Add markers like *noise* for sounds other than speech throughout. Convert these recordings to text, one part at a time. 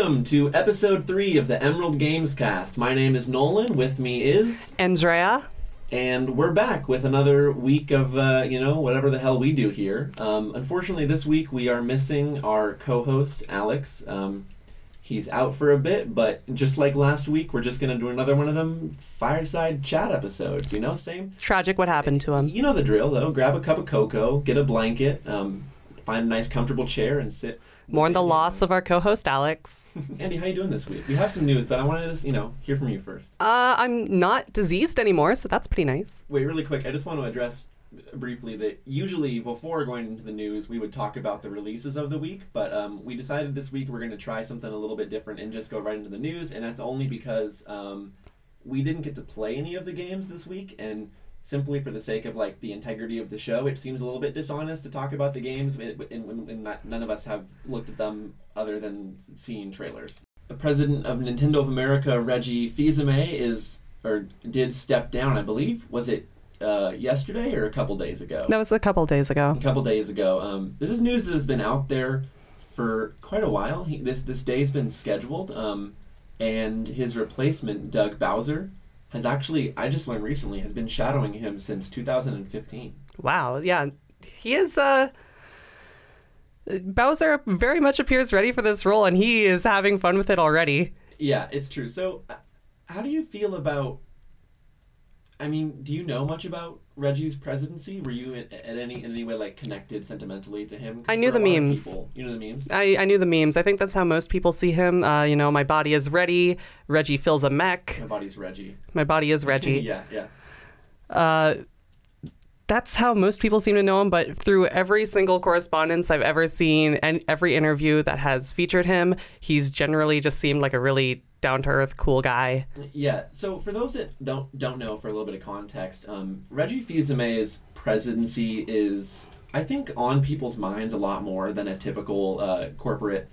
Welcome to episode three of the Emerald Games Cast. My name is Nolan. With me is, Andrea. and we're back with another week of uh, you know whatever the hell we do here. Um, unfortunately, this week we are missing our co-host Alex. Um, he's out for a bit, but just like last week, we're just gonna do another one of them fireside chat episodes. You know, same. Tragic what happened to him. You know the drill, though. Grab a cup of cocoa, get a blanket, um, find a nice comfortable chair, and sit. Mourn the loss of our co-host Alex. *laughs* Andy, how you doing this week? We have some news, but I wanted to, just, you know, hear from you first. Uh, I'm not diseased anymore, so that's pretty nice. Wait, really quick. I just want to address briefly that usually before going into the news, we would talk about the releases of the week, but um, we decided this week we're going to try something a little bit different and just go right into the news, and that's only because um, we didn't get to play any of the games this week, and simply for the sake of like the integrity of the show, it seems a little bit dishonest to talk about the games when, when, when not, none of us have looked at them other than seeing trailers. The president of Nintendo of America, Reggie Fils-Aimé, is or did step down. I believe was it uh, yesterday or a couple days ago. That was a couple days ago. A couple days ago. Um, this is news that has been out there for quite a while. He, this this day's been scheduled, um, and his replacement, Doug Bowser, has actually I just learned recently has been shadowing him since 2015. Wow, yeah, he is. Uh, Bowser very much appears ready for this role, and he is having fun with it already. Yeah, it's true. So, uh, how do you feel about? I mean, do you know much about Reggie's presidency? Were you at, at any in any way like connected sentimentally to him? I knew the memes. people- you know the memes. I, I knew the memes. I think that's how most people see him. Uh, you know, my body is ready. Reggie fills a mech. My body's Reggie. My body is Reggie. *laughs* yeah, yeah. Uh, that's how most people seem to know him. But through every single correspondence I've ever seen and every interview that has featured him, he's generally just seemed like a really down to earth, cool guy. Yeah. So for those that don't don't know, for a little bit of context, um, Reggie Fils-Aimé's presidency is, I think, on people's minds a lot more than a typical uh, corporate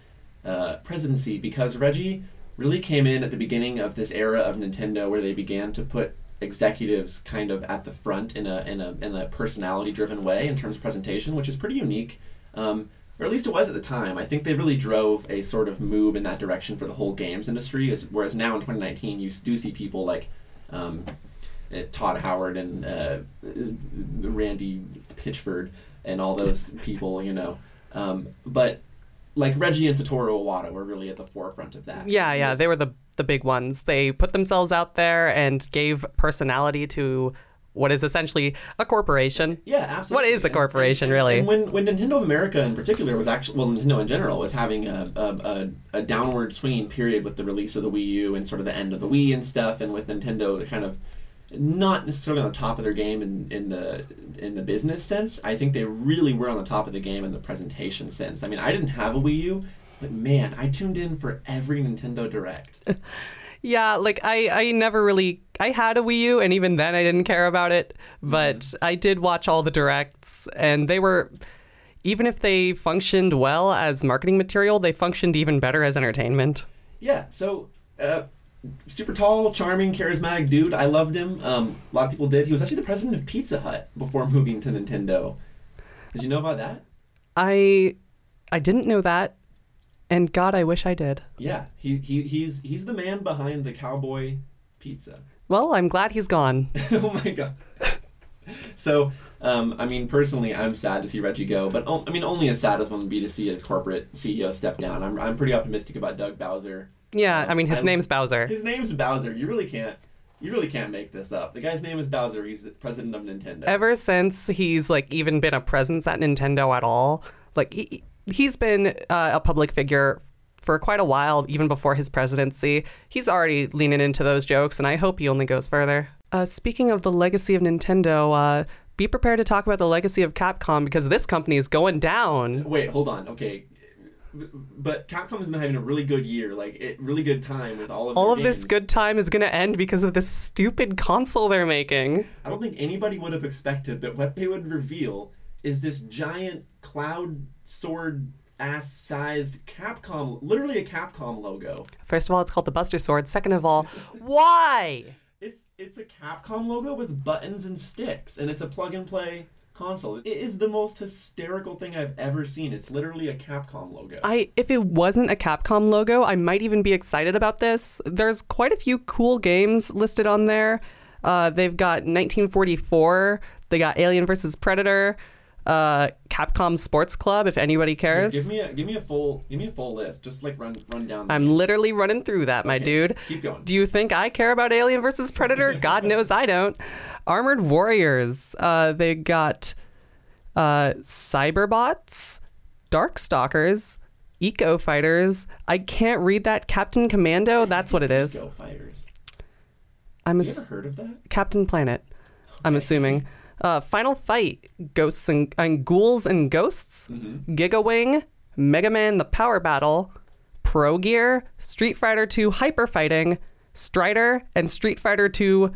uh, presidency because Reggie really came in at the beginning of this era of Nintendo where they began to put executives kind of at the front in a in a in a personality driven way in terms of presentation, which is pretty unique. Um, or at least it was at the time. I think they really drove a sort of move in that direction for the whole games industry. As, whereas now in 2019, you do see people like um, uh, Todd Howard and uh, uh, Randy Pitchford and all those people, you know. Um, but like Reggie and Satoru Iwata were really at the forefront of that. Yeah, yeah, they were the the big ones. They put themselves out there and gave personality to what is essentially a corporation. Yeah, absolutely. What is a And- corporation, and- really? And when, when Nintendo of America in particular was actually, well, Nintendo in general was having a, a, a, a downward swinging period with the release of the Wii U and sort of the end of the Wii and stuff, and with Nintendo kind of not necessarily on the top of their game in, in the in the business sense. I think they really were on the top of the game in the presentation sense. I mean, I didn't have a Wii U, but man, I tuned in for every Nintendo Direct. *laughs* Yeah, like I, I never really I had a Wii U and even then I didn't care about it, but I did watch all the directs and they were even if they functioned well as marketing material, they functioned even better as entertainment. Yeah, so uh, super tall, charming, charismatic dude. I loved him. Um, a lot of people did. He was actually the president of Pizza Hut before moving to Nintendo. Did you know about that? I I didn't know that and god I wish I did. Yeah, he, he he's he's the man behind the cowboy pizza. Well, I'm glad he's gone. *laughs* oh my god. so, um, I mean, personally, I'm sad to see Reggie go, but o- I mean, only as sad as one would be to see a corporate CEO step down. I'm, I'm pretty optimistic about Doug Bowser. Yeah, I mean his I- name's Bowser. His name's Bowser. You really can't. You really can't make this up. The guy's name is Bowser. He's the president of Nintendo. Ever since he's like even been a presence at Nintendo at all, like he, he's been uh, a public figure for quite a while, even before his presidency. He's already leaning into those jokes, and I hope he only goes further. Uh, speaking of the legacy of Nintendo, uh, be prepared to talk about the legacy of Capcom because this company is going down. Wait, hold on. Okay, but Capcom has been having a really good year, like it, really good time with all of All of this good time is going to end because of this stupid console they're making. I don't think anybody would have expected that what they would reveal is this giant cloud sword ass sized Capcom, literally a Capcom logo. First of all, it's called the Buster Sword. Second of all, *laughs* why? It's it's a Capcom logo with buttons and sticks, and it's a plug and play console. It is the most hysterical thing I've ever seen. It's literally a Capcom logo. I if it wasn't a Capcom logo, I might even be excited about this. There's quite a few cool games listed on there. Uh, they've got 1944. They got Alien vs Predator. Uh, Capcom Sports Club, if anybody cares. Give me a give me a full give me a full list. Just like run run down. I'm names. literally running through that, my Okay, dude. Keep going. Do you think I care about Alien versus Predator? *laughs* God knows I don't. Armored Warriors. Uh, they got uh, Cyberbots, Darkstalkers, Eco Fighters. I can't read that. Captain Commando. That's what it is. Go fighters. I'm You ass- ever heard of that? Captain Planet. I'm assuming. Uh, Final Fight, Ghosts and, and Ghouls and Ghosts, Giga Wing, Mega Man: The Power Battle, Pro Gear, Street Fighter 2 Hyper Fighting, Strider, and Street Fighter 2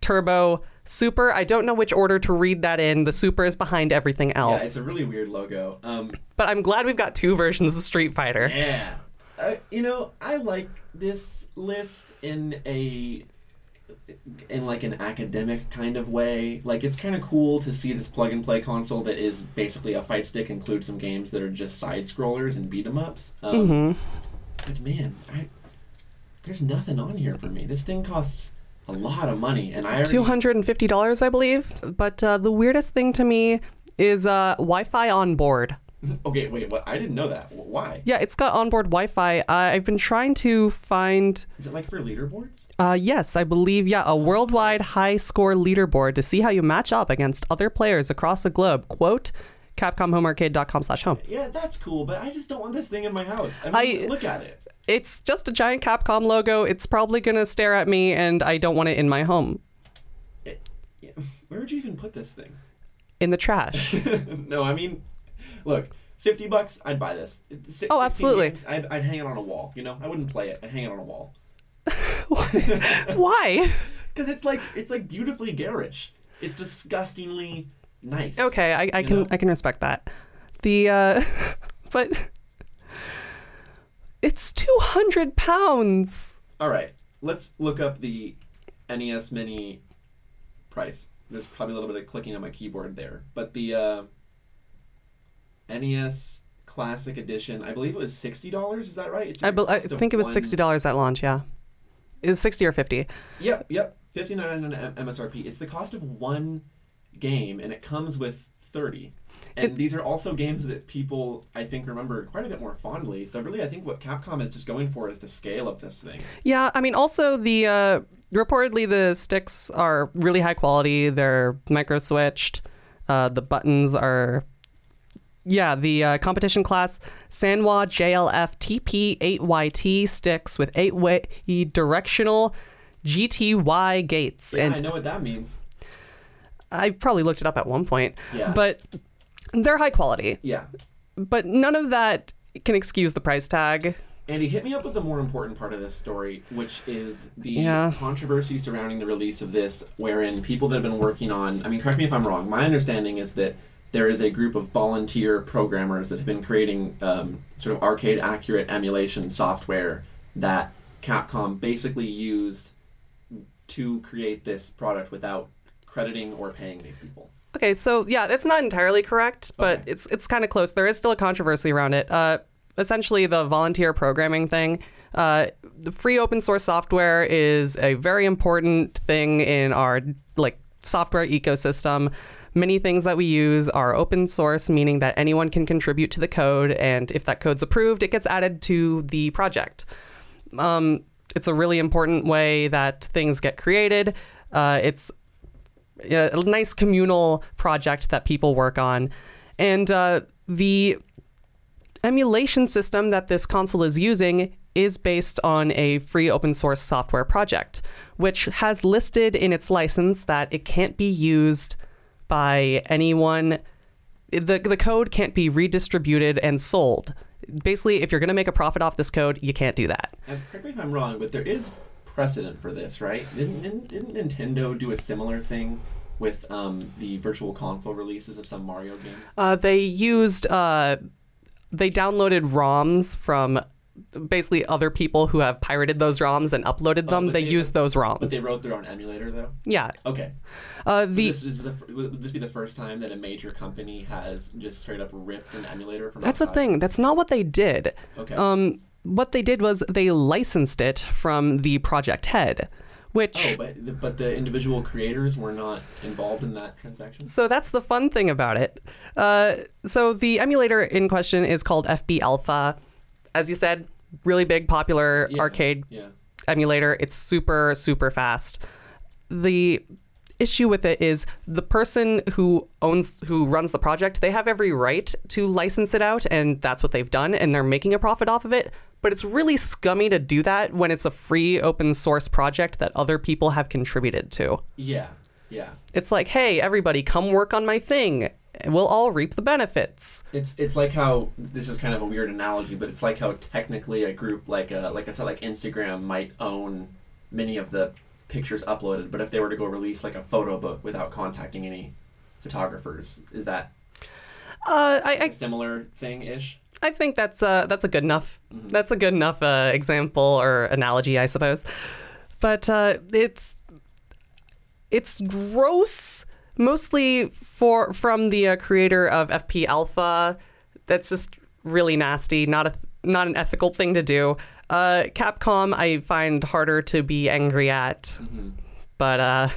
Turbo Super. I don't know which order to read that in. The Super is behind everything else. Yeah, it's a really weird logo. Um, but I'm glad we've got two versions of Street Fighter. yeah. Uh, you know, I like this list in a in like an academic kind of way. Like it's kind of cool to see this plug and play console that is basically a fight stick include some games that are just side scrollers and beat 'em ups. Um, hmm But man, I there's nothing on here for me. This thing costs a lot of money, and I already, Two hundred and fifty dollars, I believe. But uh, the weirdest thing to me is uh, Wi-Fi on board. *laughs* Okay, wait, what? I didn't know that. Why? Yeah, it's got onboard Wi-Fi. Uh, I've been trying to find. Is it like for leaderboards? Uh, yes, I believe. Yeah, a worldwide high score leaderboard to see how you match up against other players across the globe. Quote. CapcomHomeArcade.com slash home. Yeah, that's cool, but I just don't want this thing in my house. I mean, I- look at it. It's just a giant Capcom logo. It's probably gonna stare at me, and I don't want it in my home. it yeah, *laughs* where would you even put this thing? In the trash. *laughs* no, I mean, look, fifty bucks, I'd buy this. Oh, absolutely. games, I'd, I'd hang it on a wall. You know, I wouldn't play it. I'd hang it on a wall *laughs* Why? *laughs* because it's like it's like beautifully garish. It's disgustingly nice. Okay, I, I can know? I can respect that. The uh, *laughs* but it's two hundred pounds. All right, let's look up the NES Mini price. There's probably a little bit of clicking on my keyboard there, but the uh, NES Classic Edition, I believe it was sixty dollars. Is that right? It's I, bel I think it was one- sixty dollars at launch. Yeah, it was sixty or fifty. Yep, yep, fifty nine on M- MSRP. It's the cost of one game, and it comes with thirty. And It- these are also games that people, I think, remember quite a bit more fondly. So really, I think what Capcom is just going for is the scale of this thing. Yeah, I mean, also the uh, reportedly the sticks are really high quality. They're micro switched. Uh, the buttons are. Yeah, the uh, competition class Sanwa JLF TP8YT sticks with eight way directional GTY gates. Yeah, and I know what that means. I probably looked it up at one point. Yeah. But they're high quality. Yeah. But none of that can excuse the price tag. Andy, hit me up with the more important part of this story, which is the Yeah. controversy surrounding the release of this, wherein people that have been working on, I mean, correct me if I'm wrong, my understanding is that there is a group of volunteer programmers that have been creating um, sort of arcade accurate emulation software that Capcom basically used to create this product without crediting or paying these people. Okay, so yeah, it's not entirely correct, but Okay. it's it's kind of close. There is still a controversy around it. Uh, essentially, the volunteer programming thing. Uh, the free open source software is a very important thing in our like software ecosystem. Many things that we use are open source, meaning that anyone can contribute to the code, and if that code's approved, it gets added to the project. Um, it's a really important way that things get created. Uh, it's a nice communal project that people work on. And uh, the emulation system that this console is using is based on a free open source software project, which has listed in its license that it can't be used by anyone. The, the code can't be redistributed and sold. Basically, if you're going to make a profit off this code, you can't do that. And correct me if I'm wrong, but there is precedent for this, right? Didn't, didn't, didn't Nintendo do a similar thing with um, the virtual console releases of some Mario games? Uh, they used uh, they downloaded ROMs from basically other people who have pirated those ROMs and uploaded them. but they they- use those ROMs. But they wrote their own emulator though. yeah. Okay. Uh, So the this is the, would this be the first time that a major company has just straight up ripped an emulator from? that's the thing. That's not what they did. Okay. Um, what they did was they licensed it from the project head, which. oh, but the, but the individual creators were not involved in that transaction. So that's the fun thing about it. Uh, so the emulator in question is called FB Alpha. As you said, really big, popular Yeah. arcade Yeah. emulator. It's super, super fast. The issue with it is the person who owns who runs the project they have every right to license it out and that's what they've done and they're making a profit off of it but it's really scummy to do that when it's a free open source project that other people have contributed to Yeah. Yeah. it's like hey everybody come work on my thing we'll all reap the benefits It's it's like how this is kind of a weird analogy, but it's like how technically a group like a like I said like Instagram might own many of the pictures uploaded, but if they were to go release like a photo book without contacting any photographers, is that uh, I, I a similar thing ish? I think that's uh that's a good enough that's a good enough uh, example or analogy, I suppose. But uh, it's it's gross, mostly for from the uh, creator of FB Alpha. That's just really nasty. Not a not an ethical thing to do. Uh, Capcom, I find harder to be angry at, but uh,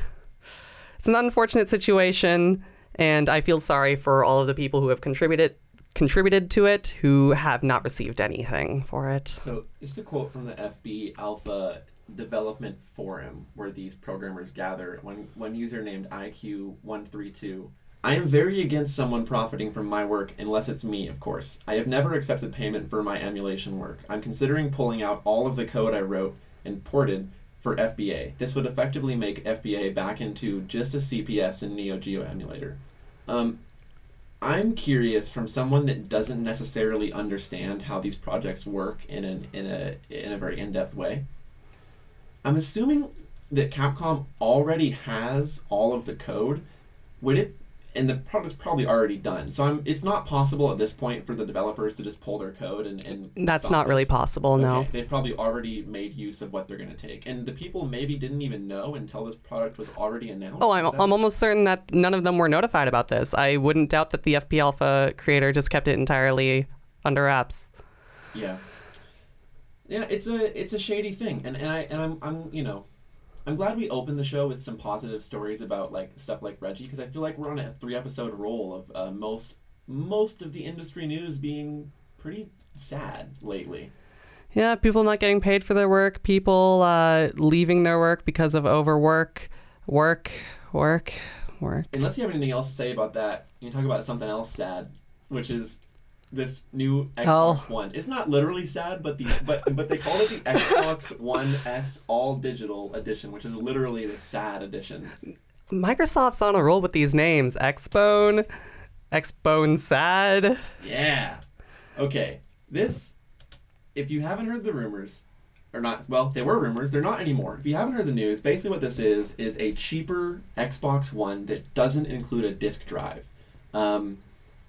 it's an unfortunate situation, and I feel sorry for all of the people who have contributed contributed to it who have not received anything for it. So is a quote from the FB Alpha development forum where these programmers gather. One one user named IQ132. I am very against someone profiting from my work unless it's me, of course. I have never accepted payment for my emulation work. I'm considering pulling out all of the code I wrote and ported for FBA. This would effectively make FBA back into just a CPS and Neo Geo emulator. Um, I'm curious from someone that doesn't necessarily understand how these projects work in an in a in a very in-depth way. I'm assuming that Capcom already has all of the code. Would it and the product's probably already done. So I'm it's not possible at this point for the developers to just pull their code and, and That's not really this. possible, no. They've probably already made use of what they're going to take. And the people maybe didn't even know until this product was already announced. Oh, I'm, I'm almost certain that none of them were notified about this. I wouldn't doubt that the FB Alpha creator just kept it entirely under wraps. Yeah. Yeah, it's a it's a shady thing, and and I and I'm I'm you know, I'm glad we opened the show with some positive stories about like stuff like Reggie because I feel like we're on a three episode roll of uh, most most of the industry news being pretty sad lately. Yeah, people not getting paid for their work, people uh, leaving their work because of overwork, work, work, work. Unless you have anything else to say about that, you can talk about something else sad, which is this new. Xbox One. It's not literally sad, but the but but they called it the Xbox One S All Digital Edition, which is literally the sad edition. Microsoft's on a roll with these names. Xbone, Xbone Sad. Yeah. Okay. This, if you haven't heard the rumors, or not, well, they were rumors. They're not anymore. If you haven't heard the news, basically what this is is a cheaper Xbox One that doesn't include a disk drive, um,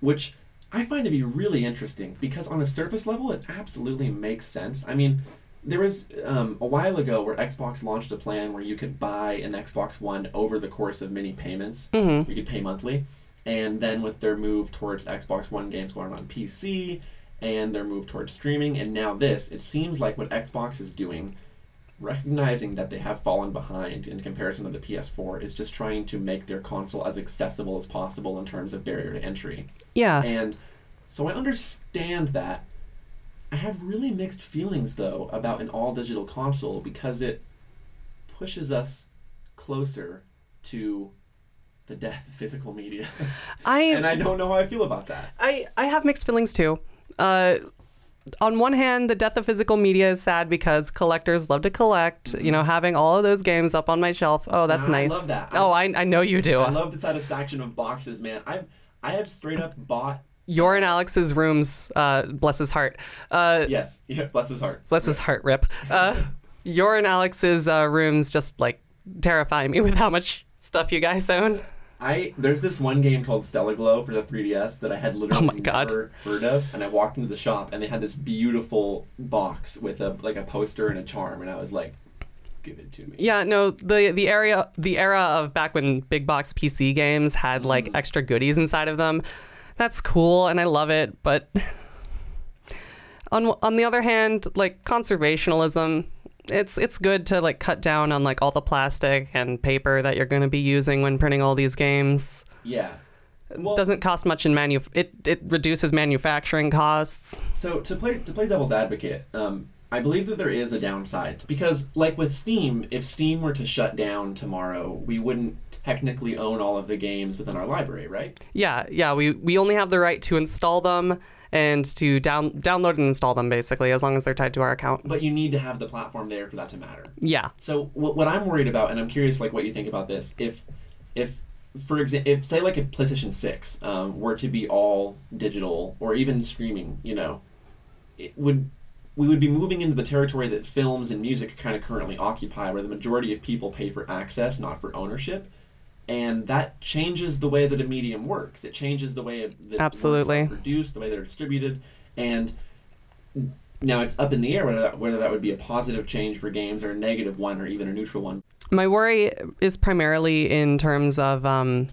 which I find it to be really interesting because on a surface level, it absolutely makes sense. I mean. There was um, a while ago where Xbox launched a plan where you could buy an Xbox One over the course of many payments. Mhm. You could pay monthly. And then with their move towards Xbox One games going on PC and their move towards streaming, and now this, it seems like what Xbox is doing, recognizing that they have fallen behind in comparison to the PS4, is just trying to make their console as accessible as possible in terms of barrier to entry. Yeah. And so I understand that. I have really mixed feelings though about an all digital console because it pushes us closer to the death of physical media. I, *laughs* and I don't know how I feel about that. I, I have mixed feelings too. Uh, on one hand, the death of physical media is sad because collectors love to collect. You know, having all of those games up on my shelf. Oh, that's Mm-hmm. I nice. love that. Oh, I, I know you do. I love the satisfaction of boxes, man. I've I have straight up bought Your and Alex's rooms, uh, bless his heart. Uh, yes, *laughs* yeah, bless his heart. bless his heart, rip. Uh, *laughs* your and Alex's uh, rooms just like terrify me with how much stuff you guys own. I there's this one game called Stella Glow for the 3DS that I had literally Oh my God. never heard of, and I walked into the shop and they had this beautiful box with a like a poster and a charm, and I was like, "Give it to me." Yeah, no, the the area the era of back when big box PC games had mm-hmm. like extra goodies inside of them. That's cool and I love it, but *laughs* on on the other hand, like conservationalism, it's it's good to like cut down on like all the plastic and paper that you're going to be using when printing all these games. Yeah. Well, Doesn't cost much in manu it it reduces manufacturing costs. So to play to play devil's advocate, um, I believe that there is a downside because, like with Steam, if Steam were to shut down tomorrow, we wouldn't technically own all of the games within our library, right? Yeah, yeah, we we only have the right to install them and to down download and install them basically as long as they're tied to our account. But you need to have the platform there for that to matter. Yeah. So what, what I'm worried about, and I'm curious, like what you think about this, if if for example, if say like if PlayStation Six um, were to be all digital or even streaming, you know, it would we would be moving into the territory that films and music kind of currently occupy, where the majority of people pay for access, not for ownership. And that changes the way that a medium works. It changes the way that works Absolutely. are produced, the way they're distributed, and now it's up in the air whether that, whether that would be a positive change for games or a negative one or even a neutral one. My worry is primarily in terms of um,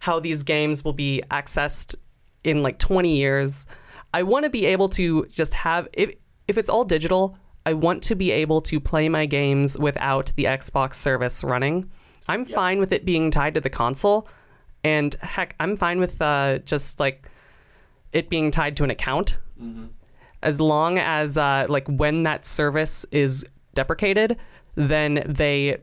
how these games will be accessed in like 20 years. I want to be able to just have if if it's all digital, I want to be able to play my games without the Xbox service running. I'm fine with it being tied to the console, and heck, I'm fine with uh, just like it being tied to an account as long as uh, like when that service is deprecated, then they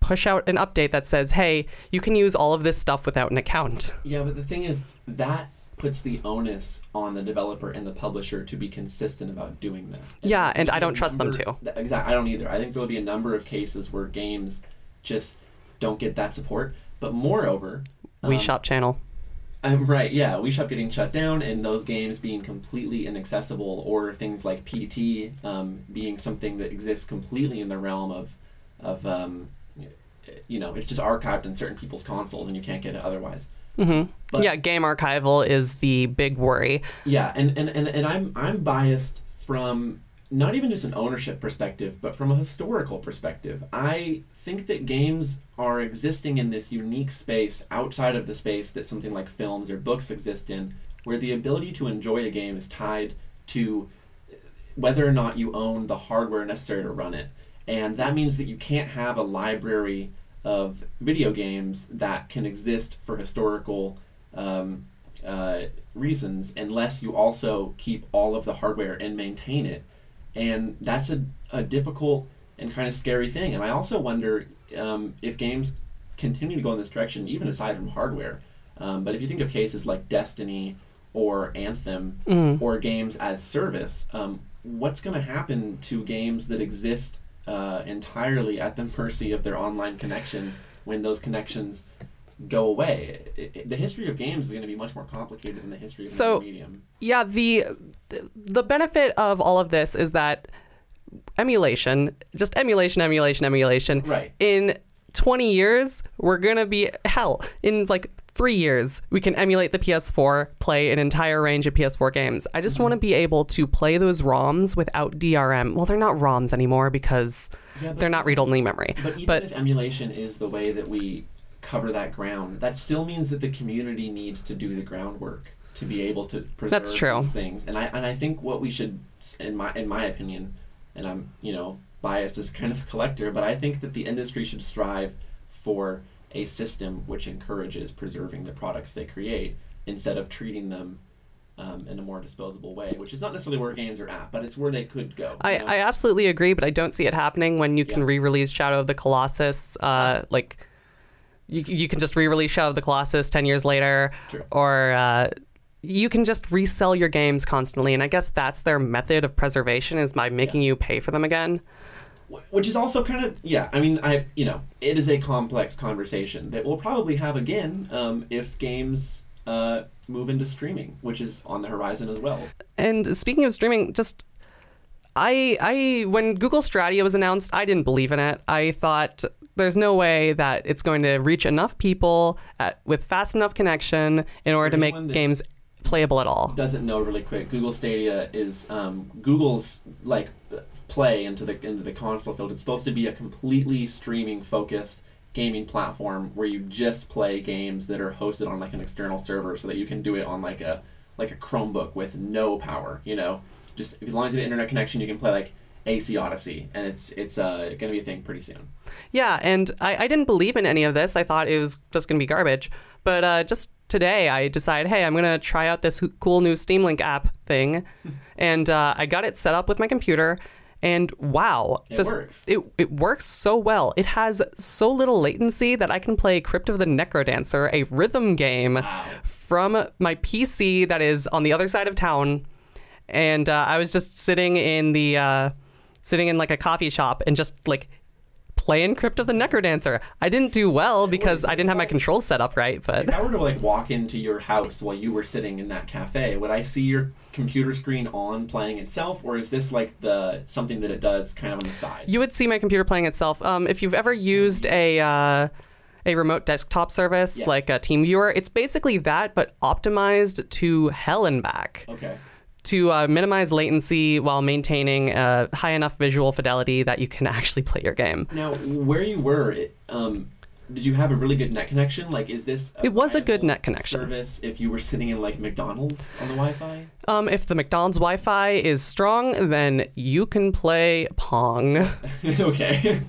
push out an update that says, "Hey, you can use all of this stuff without an account." Yeah, but the thing is, that puts the onus on the developer and the publisher to be consistent about doing that. Yeah, and I don't trust them to. Exactly, I don't either. I think there'll be a number of cases where games just don't get that support. But moreover, Wii um, Shop channel. Um, right, yeah, Wii Shop getting shut down and those games being completely inaccessible, or things like PT um, being something that exists completely in the realm of, of um, you know, it's just archived in certain people's consoles and you can't get it otherwise. Mm-hmm. but- yeah, game archival is the big worry. Yeah, and, and, and, and I'm I'm biased from not even just an ownership perspective, but from a historical perspective. I think that games are existing in this unique space outside of the space that something like films or books exist in, where the ability to enjoy a game is tied to whether or not you own the hardware necessary to run it. And that means that you can't have a library of video games that can exist for historical um, uh, reasons unless you also keep all of the hardware and maintain it. And that's a, a difficult and kind of scary thing. And I also wonder um, if games continue to go in this direction, even aside from hardware. Um, but if you think of cases like Destiny or Anthem or games as service, um, what's going to happen to games that exist uh, entirely at the *laughs* mercy of their online connection when those connections go away? It, it- the history of games is going to be much more complicated than the history of So- medium. Yeah, the the benefit of all of this is that emulation, just emulation, emulation, emulation. Right. In 20 years, we're going to be hell. In like 3 years, we can emulate the PS4, play an entire range of PS4 games. I Mm-hmm. just want to be able to play those ROMs without DRM. Well, they're not ROMs anymore because Yeah, they're not read-only memory. But even But if emulation is the way that we cover that ground, that still means that the community needs to do the groundwork to be able to preserve That's true. these things. And I and I think what we should, in my in my opinion, and I'm you know biased as kind of a collector, but I think that the industry should strive for a system which encourages preserving the products they create instead of treating them. Um, in a more disposable way, which is not necessarily where games are at, but it's where they could go. I, know? I absolutely agree, but I don't see it happening when you can re-release Shadow of the Colossus. Uh, like, you you can just re-release Shadow of the Colossus ten years later, or uh, you can just resell your games constantly. And I guess that's their method of preservation is by making you pay for them again. Which is also kind of yeah i mean i you know it is a complex conversation that we'll probably have again um, if games uh, move into streaming which is on the horizon as well And speaking of streaming, just I I when Google Stadia was announced, I didn't believe in it. I thought there's no way that it's going to reach enough people at, with fast enough connection in order to make games playable at all. doesn't know really quick, Google Stadia is um, Google's like play into the into the console field. It's supposed to be a completely streaming focused gaming platform where you just play games that are hosted on like an external server, so that you can do it on like a like a Chromebook with no power. You know, just as long as you have an internet connection, you can play like AC Odyssey, and it's it's uh, going to be a thing pretty soon. Yeah, and I, I didn't believe in any of this. I thought it was just going to be garbage. But uh, just today, I decided, hey, I'm going to try out this cool new Steam Link app thing. *laughs* and uh, I got it set up with my computer. And wow, It just works. It, it works so well. It has so little latency that I can play Crypt of the Necrodancer, a rhythm game Wow. from my PC that is on the other side of town. And uh, I was just sitting in the uh, sitting in like a coffee shop and just like playing Crypt of the Necrodancer. I didn't do well because I didn't have my controls set up right, but If I were to like walk into your house while you were sitting in that cafe, would I see your computer screen on playing itself, or is this like the something that it does kind of on the side? you would see my computer playing itself. Um, if you've ever used a uh, a remote desktop service Yes. like a TeamViewer, it's basically that but optimized to hell and back. okay. To uh, minimize latency while maintaining uh, high enough visual fidelity that you can actually play your game. Now, where you were, it, um, did you have a really good net connection? Like, is this a It was a good net connection. service if you were sitting in like McDonald's on the Wi-Fi? Um, if the McDonald's Wi-Fi is strong, then you can play Pong. *laughs* okay.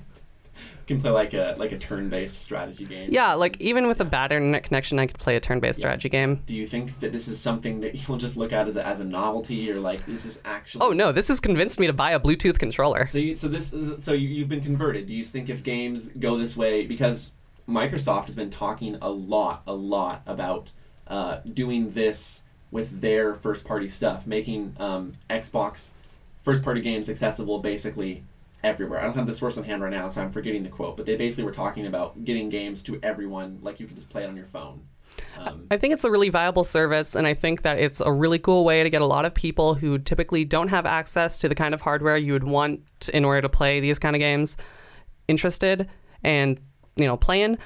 Can play like a like a turn-based strategy game. Yeah, like even with a bad internet connection, I could play a turn-based strategy game. Do you think that this is something that you'll just look at as a, as a novelty, or like is this actually? Oh no, this has convinced me to buy a Bluetooth controller. So you, so this is, so you, you've been converted. Do you think if games go this way because Microsoft has been talking a lot, a lot about uh, doing this with their first party stuff, making um, Xbox first party games accessible basically everywhere. I don't have the source on hand right now, so I'm forgetting the quote. But they basically were talking about getting games to everyone, like you can just play it on your phone. Um, I think it's a really viable service, and I think that it's a really cool way to get a lot of people who typically don't have access to the kind of hardware you would want in order to play these kind of games interested and you know playing.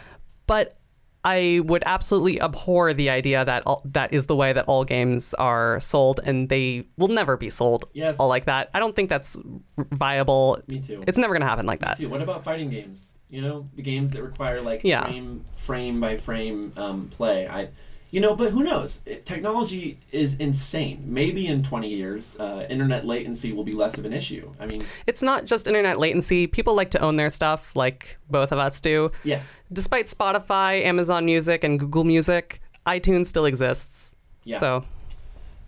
But I would absolutely abhor the idea that all, that is the way that all games are sold, and they will never be sold Yes. all like that. I don't think that's viable. me too. It's never going to happen like that. too. What about fighting games? You know, the games that require like Yeah. frame frame by frame um, play. I, you know, but who knows? It, technology is insane. Maybe in twenty years, uh, internet latency will be less of an issue. I mean, It's not just internet latency. People like to own their stuff, like both of us do. yes, Despite Spotify, Amazon Music, and Google Music, iTunes still exists. Yeah. So,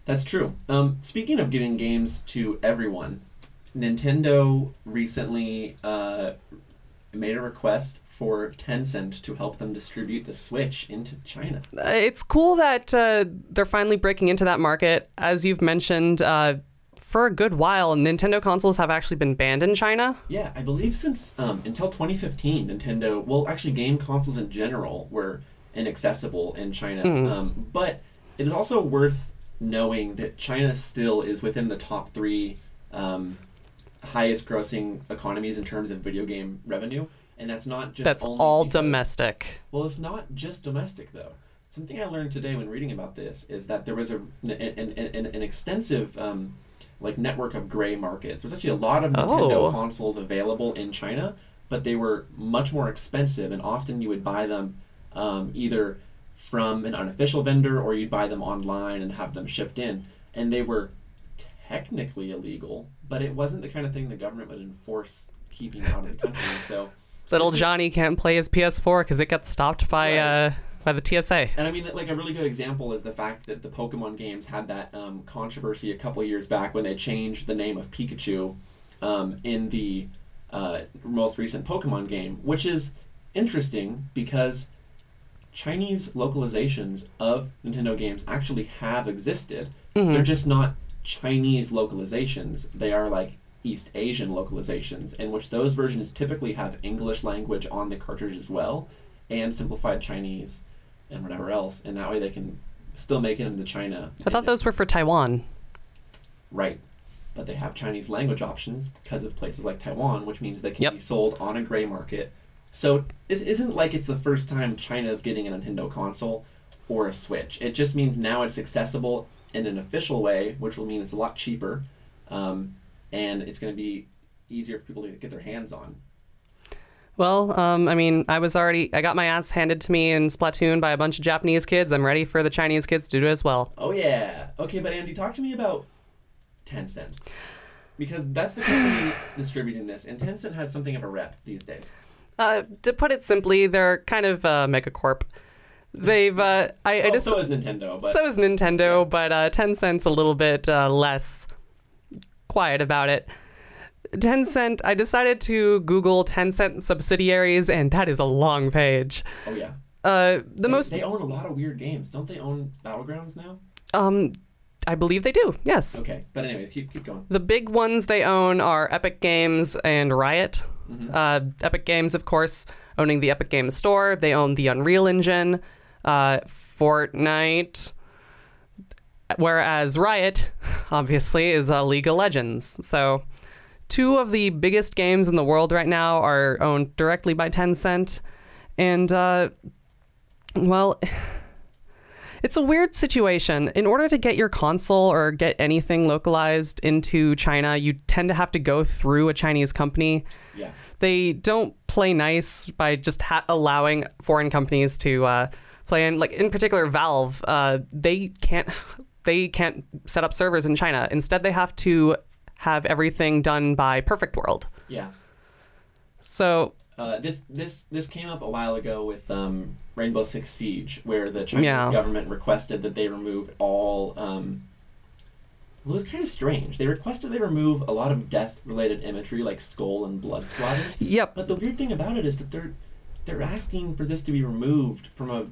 that's true. Um, speaking of getting games to everyone, Nintendo recently uh, made a request for Tencent to help them distribute the Switch into China. uh, it's cool that uh, they're finally breaking into that market. As you've mentioned, uh, for a good while, Nintendo consoles have actually been banned in China. Yeah, I believe since um, until 2015, Nintendo, well, actually, game consoles in general were inaccessible in China. Um, but it is also worth knowing that China still is within the top three um, highest grossing economies in terms of video game revenue. And that's not just That's all because- domestic. well, it's not just domestic though. Something I learned today when reading about this is that there was a an, an, an, an extensive um, like network of gray markets. There's actually a lot of Nintendo Oh. consoles available in China, but they were much more expensive, and often you would buy them um, either from an unofficial vendor or you'd buy them online and have them shipped in, and they were technically illegal, but it wasn't the kind of thing the government would enforce keeping out of the country. So. Little is- Johnny can't play his PS4 because it got stopped by Right. uh, by the TSA. And I mean, like a really good example is the fact that the Pokemon games had that um, controversy a couple years back when they changed the name of Pikachu um, in the uh, most recent Pokemon game, which is interesting because Chinese localizations of Nintendo games actually have existed. They're just not Chinese localizations. They are like East Asian localizations, in which those versions typically have English language on the cartridge as well, and simplified Chinese and whatever else, and that way they can still make it into China. I thought those were for Taiwan. right, but they have Chinese language options because of places like Taiwan, which means they can Yep. be sold on a gray market So it isn't like it's the first time China is getting a Nintendo console or a Switch. It just means now it's accessible in an official way, which will mean it's a lot cheaper, um, and it's going to be easier for people to get their hands on. Well, um, I mean, I was already I got my ass handed to me in Splatoon by a bunch of Japanese kids. I'm ready for the Chinese kids to do it as well. Oh yeah. Okay, but Andy, talk to me about Tencent. Because that's the company *sighs* distributing this, and Tencent has something of a rep these days. Uh, to put it simply, they're kind of uh, megacorp. They've uh, I, just so is Nintendo, but so is Nintendo, but uh, Tencent's a little bit uh, less quiet about it. Tencent, I decided to Google Tencent subsidiaries, and that is a long page. oh yeah. Uh, the They- most, they own a lot of weird games, don't they? Own Battlegrounds now? um, I believe they do. Yes. Okay, but anyways, keep keep going. The big ones they own are Epic Games and Riot. Uh, Epic Games, of course, owning the Epic Games Store. They own the Unreal Engine, uh, Fortnite. Whereas Riot, obviously, is uh, League of Legends. So, two of the biggest games in the world right now are owned directly by Tencent. And, uh, well, *sighs* it's a weird situation. In order to get your console or get anything localized into China, you tend to have to go through a Chinese company. Yeah. They don't play nice by just ha- allowing foreign companies to uh, play in. Like in particular, Valve, uh, they can't they can't set up servers in China. Instead, they have to have everything done by Perfect World. Yeah. So Uh, this this this came up a while ago with um, Rainbow Six Siege, where the Chinese Yeah. government requested that they remove all. Um, well, it was kind of strange. They requested they remove a lot of death-related imagery, like skull and blood splatters. yep, But the weird thing about it is that they're they're asking for this to be removed from a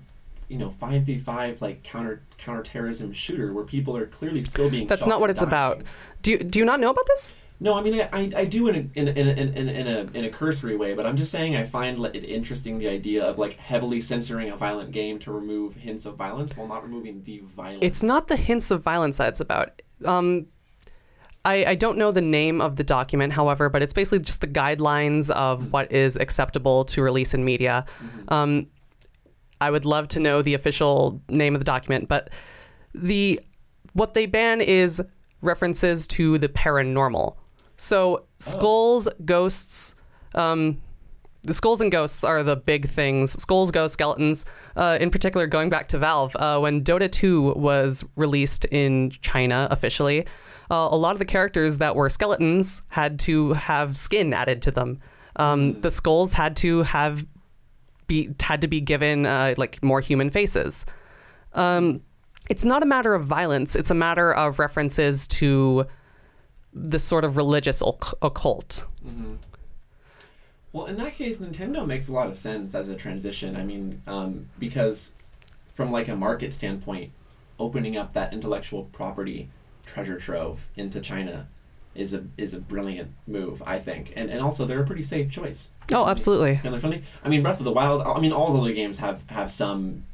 you know five v five like counter counterterrorism shooter where people are clearly still being. that's not what it's about. Do you, do you not know about this? No, I mean I, I, I do in a in a, in, a, in, a, in a in a cursory way, but I'm just saying I find it interesting the idea of like heavily censoring a violent game to remove hints of violence while not removing the violence. It's not the hints of violence that it's about. Um, I, I don't know the name of the document, however, but it's basically just the guidelines of what is acceptable to release in media. Um, I would love to know the official name of the document, but the what they ban is references to the paranormal. So skulls, ghosts, um, the skulls and ghosts are the big things. Skulls, ghosts, skeletons. Uh, in particular, going back to Valve, uh, when Dota 2 was released in China officially, uh, a lot of the characters that were skeletons had to have skin added to them. Um, The skulls had to have be had to be given uh, like more human faces. Um, it's not a matter of violence; it's a matter of references to the sort of religious occ- occult. hmm Well, in that case, Nintendo makes a lot of sense as a transition. I mean, um, because from like a market standpoint, opening up that intellectual property treasure trove into China is a is a brilliant move, I think, and and also they're a pretty safe choice. Oh, absolutely. And they're friendly. I mean, Breath of the Wild. I mean, all the other games have have some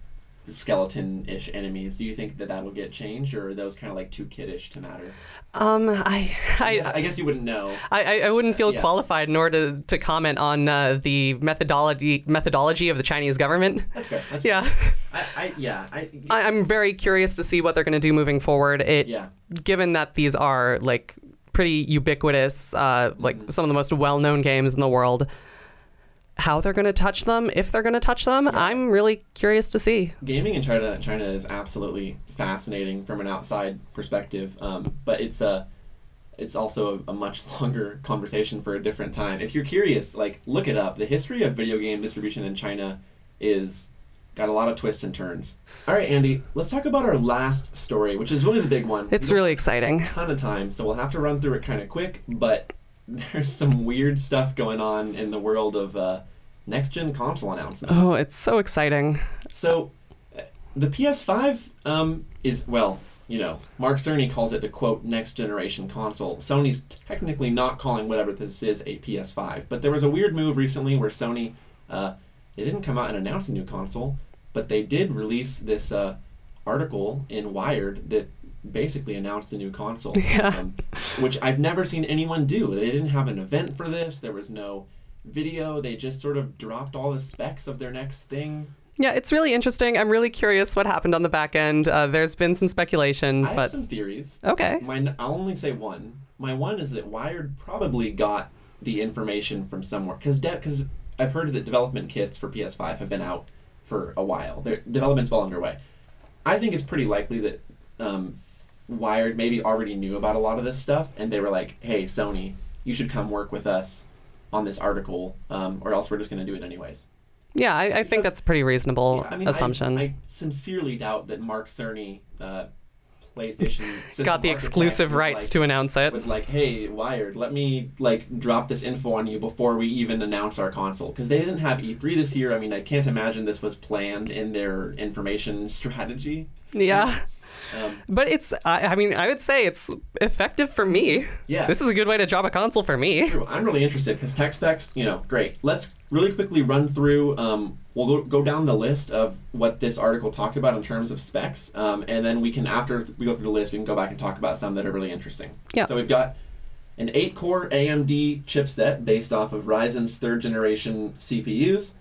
skeleton-ish enemies. Do you think that that'll get changed, or are those kind of like too kiddish to matter? Um, I, I, I, guess, I guess you wouldn't know. I, I- wouldn't feel Yeah. qualified nor to, to comment on uh, the methodology methodology of the Chinese government. That's fair. That's Yeah, Fair. I, I yeah. I, I, I'm very curious to see what they're going to do moving forward. It, yeah. given that these are like pretty ubiquitous, uh, like Mhm. some of the most well-known games in the world. How they're going to touch them, if they're going to touch them, I'm really curious to see. gaming in China China is absolutely fascinating from an outside perspective, um, but it's a it's also a, a much *laughs* longer conversation for a different time. If you're curious, like look it up. The history of video game distribution in China is got a lot of twists and turns. All right, Andy, let's talk about our last story, which is really the big one. It's really exciting. ton of time, so we'll have to run through it kind of quick. But *laughs* there's some weird stuff going on in the world of uh, next gen console announcements. Oh, it's so exciting. So, uh, the PS5 um, is well, you know, Mark Cerny calls it the quote next generation console. Sony's technically not calling whatever this is a PS5, but there was a weird move recently where Sony, uh, they didn't come out and announce a new console, but they did release this uh, article in Wired that basically announced a new console, *laughs* Yeah. um, which I've never seen anyone do. They didn't have an event for this. There was no video. They just sort of dropped all the specs of their next thing. Yeah, it's really interesting. I'm really curious what happened on the back end. Uh, there's been some speculation, I have but some theories. okay. My, I'll only say one. My one is that Wired probably got the information from somewhere because because I've heard that development kits for PS5 have been out for a while. Their development's well underway. I think it's pretty likely that um, Wired maybe already knew about a lot of this stuff, and they were like, "Hey, Sony, you should come work with us on this article, um, or else we're just going to do it anyways." Yeah, I, I think that's a pretty reasonable Yeah, I mean, I- assumption. I, sincerely doubt that Mark Cerny, uh, PlayStation, Got the exclusive rights like- to announce it. was like, "Hey, Wired, let me like drop this info on you before we even announce our console." Because they didn't have E3 this year. I mean, I can't imagine this was planned in their information strategy. Yeah. Um, But it's, I, I mean, I would say it's effective for me. Yeah. This is a good way to drop a console for me. true. I'm really interested because tech specs, you know, great. Let's really quickly run through. Um, we'll go, go down the list of what this article talked about in terms of specs, um, and then we can, after we go through the list, we can go back and talk about some that are really interesting. Yeah. So we've got an 8 core AMD chipset based off of Ryzen's third generation CPUs,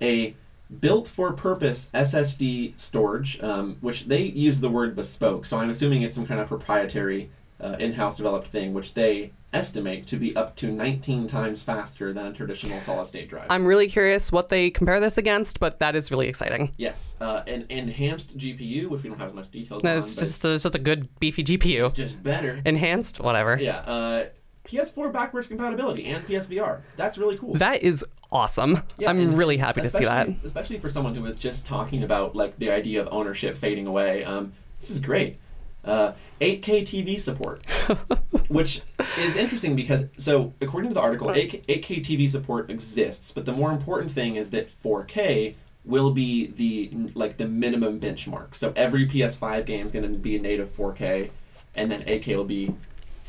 a built for purpose SSD storage, um, which they use the word bespoke, so I'm assuming it's some kind of proprietary uh, in house developed thing, which they estimate to be up to 19 times faster than a traditional solid state drive. I'm really curious what they compare this against, but that is really exciting. yes, uh, an enhanced GPU, which we don't have as much details on, It's but just, it's just a good beefy it's GPU. just better. Enhanced, whatever. Yeah, uh, PS4 backwards compatibility and PSVR. That's really cool. That is awesome. Yeah, I'm really happy to see that. especially- for someone who was just talking about like the idea of ownership fading away. Um, this is great. Uh, 8K TV support, *laughs* which is interesting because so according to the article, 8K, 8K TV support exists, but the more important thing is that 4K will be the like the minimum benchmark. So every PS5 game is going to be a native 4K, and then 8K will be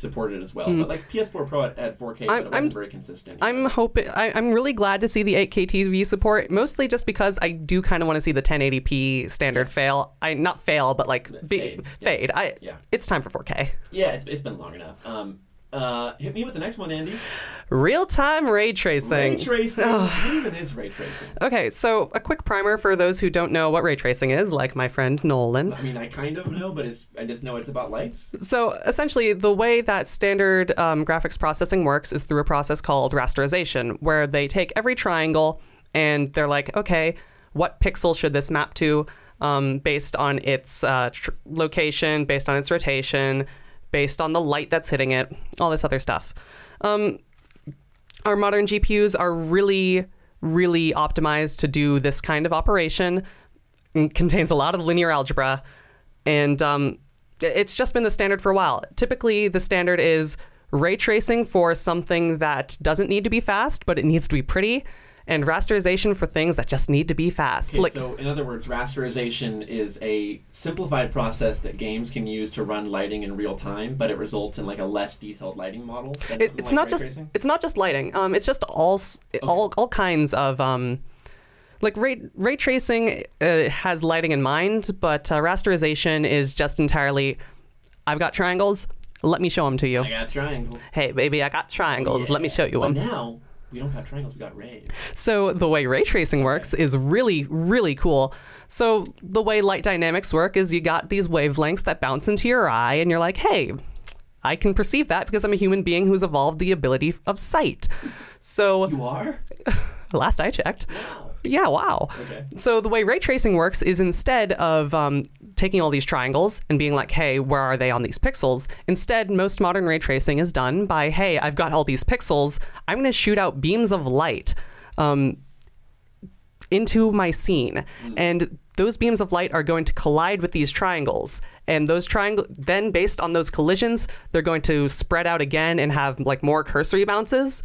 supported as well. But like PS4 Pro at, at 4K, but Hmm. I'm- it wasn't I'm- very consistent. I'm hoping. I, I'm really glad to see the 8K TV support, mostly just because I do kind of want to see the 1080p standard Yes. fail. I not fail, but like be, Fade, yeah. I. Yeah. It's time for 4K. Yeah, it's, it's been long enough. Um, uh, hit me with the next one, Andy. Real time ray tracing. Ray tracing. what even is ray tracing? Okay, so a quick primer for those who don't know what ray tracing is, like my friend Nolan. I mean, I kind of know, but it's I just know it's about lights. So essentially, the way that standard um, graphics processing works is through a process called rasterization, where they take every triangle and they're like, okay, what pixel should this map to um, based on its uh, tr- location, based on its rotation, based on the light that's hitting it, all this other stuff. Um, our modern GPUs are really, really optimized to do this kind of operation. It contains a lot of linear algebra, and um, it's just been the standard for a while. Typically, the standard is ray tracing for something that doesn't need to be fast, but it needs to be pretty, and rasterization for things that just need to be fast. Okay, like, so in other words, rasterization is a simplified process that games can use to run lighting in real time, but it results in like a less detailed lighting model. it, it's like not just tracing? it's not just lighting. Um, it's just all s all all kinds of um, like ray ray tracing uh, has lighting in mind, but uh, rasterization is just entirely. I've got triangles. Let me show them to you. I got triangles. Hey, baby, I got triangles. Let me show you But them. now we don't got triangles. We got rays. So the way ray tracing works is really, really cool. So the way light dynamics work is you got these wavelengths that bounce into your eye, and you're like, hey, I can perceive that because I'm a human being who's evolved the ability of sight. So You are. *laughs* last I checked. Wow. Yeah, wow. Okay. So the way ray tracing works is instead of um, taking all these triangles and being like, hey, where are they on these pixels? Instead, most modern ray tracing is done by, hey, I've got all these pixels. I'm going to shoot out beams of light um, into my scene, and those beams of light are going to collide with these triangles. And those triangles, then based on those collisions, they're going to spread out again and have like more cursory bounces.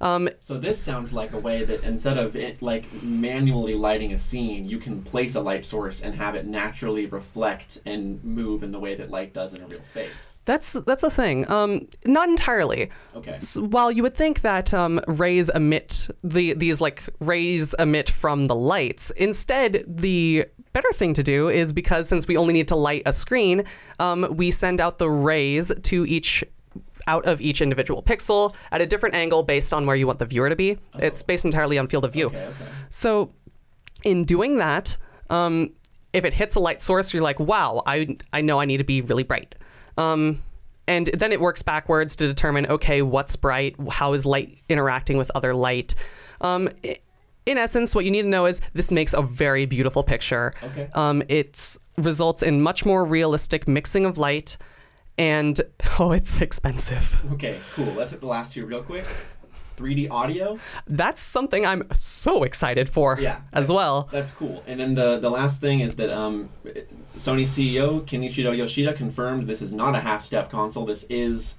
Um, So this sounds like a way that instead of it like manually lighting a scene, you can place a light source and have it naturally reflect and move in the way that light does in a real space. That's that's a thing. Um, not entirely. Okay. S- while you would think that um, rays emit the these like rays emit from the lights, instead the better thing to do is because since we only need to light a screen, um, we send out the rays to each out of each individual pixel at a different angle based on where you want the viewer to be. It's based entirely on field of view. Okay, okay. So, in doing that, um, if it hits a light source, you're like, wow, I, I know I need to be really bright. Um, and then it works backwards to determine, okay, what's bright? How is light interacting with other light? Um, in essence, what you need to know is this makes a very beautiful picture. Okay. Um, it results in much more realistic mixing of light, and *laughs* oh, it's expensive. Okay, cool. Let's hit the last two real quick. 3D audio. That's something I'm so excited for Yeah, as well. That's cool. And then the the last thing is that um, Sony CEO Kenichiro Yoshida confirmed this is not a half step console. This is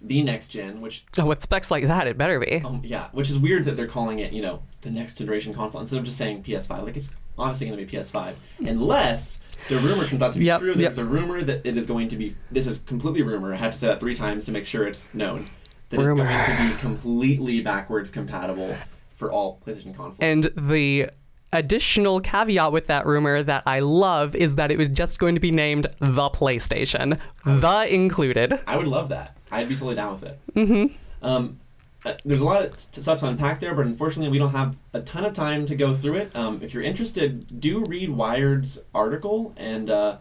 the next gen, which Oh, with specs like that, it better be. um, yeah, which is weird that they're calling it you know the next generation console instead of just saying PS5. Like it's honestly going to be PS5, unless the rumor turns out to be Yep, true. yep. There's a rumor that it is going to be. This is completely rumor. I have to say that three times to make sure it's known. That Rumor. it's going to be completely backwards compatible for all PlayStation consoles. And the additional caveat with that rumor that I love is that it was just going to be named the PlayStation, the included. I would love that. I'd be totally down with it. Mm-hmm. Um, uh, there's a lot of stuff to unpack there, but unfortunately, we don't have a ton of time to go through it. Um, if you're interested, do read Wired's article and uh,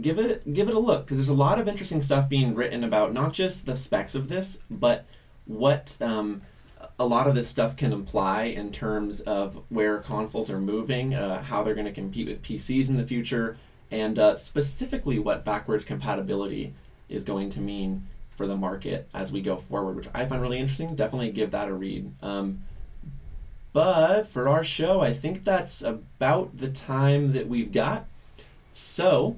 give it give it a look because there's a lot of interesting stuff being written about not just the specs of this, but what um, a lot of this stuff can imply in terms of where consoles are moving, uh, how they're going to compete with PCs in the future, and uh, specifically what backwards compatibility is going to mean for the market as we go forward, which I find really interesting. Definitely give that a read. Um, but for our show, I think that's about the time that we've got. So,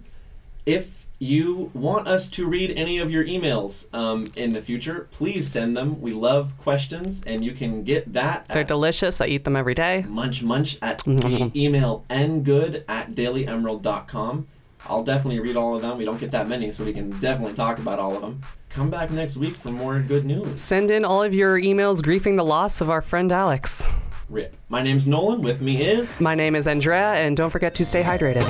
if you want us to read any of your emails um, in the future, please send them. We love questions, and you can get that They're at delicious. I eat them every day. munch munch at the email ngood at dailyemerald.com. I'll definitely read all of them. We don't get that many, so we can definitely talk about all of them. Come back next week for more good news. Send in all of your emails grieving the loss of our friend Alex. Rip. My name's Nolan. With me is. My name is Andrea, and don't forget to stay hydrated.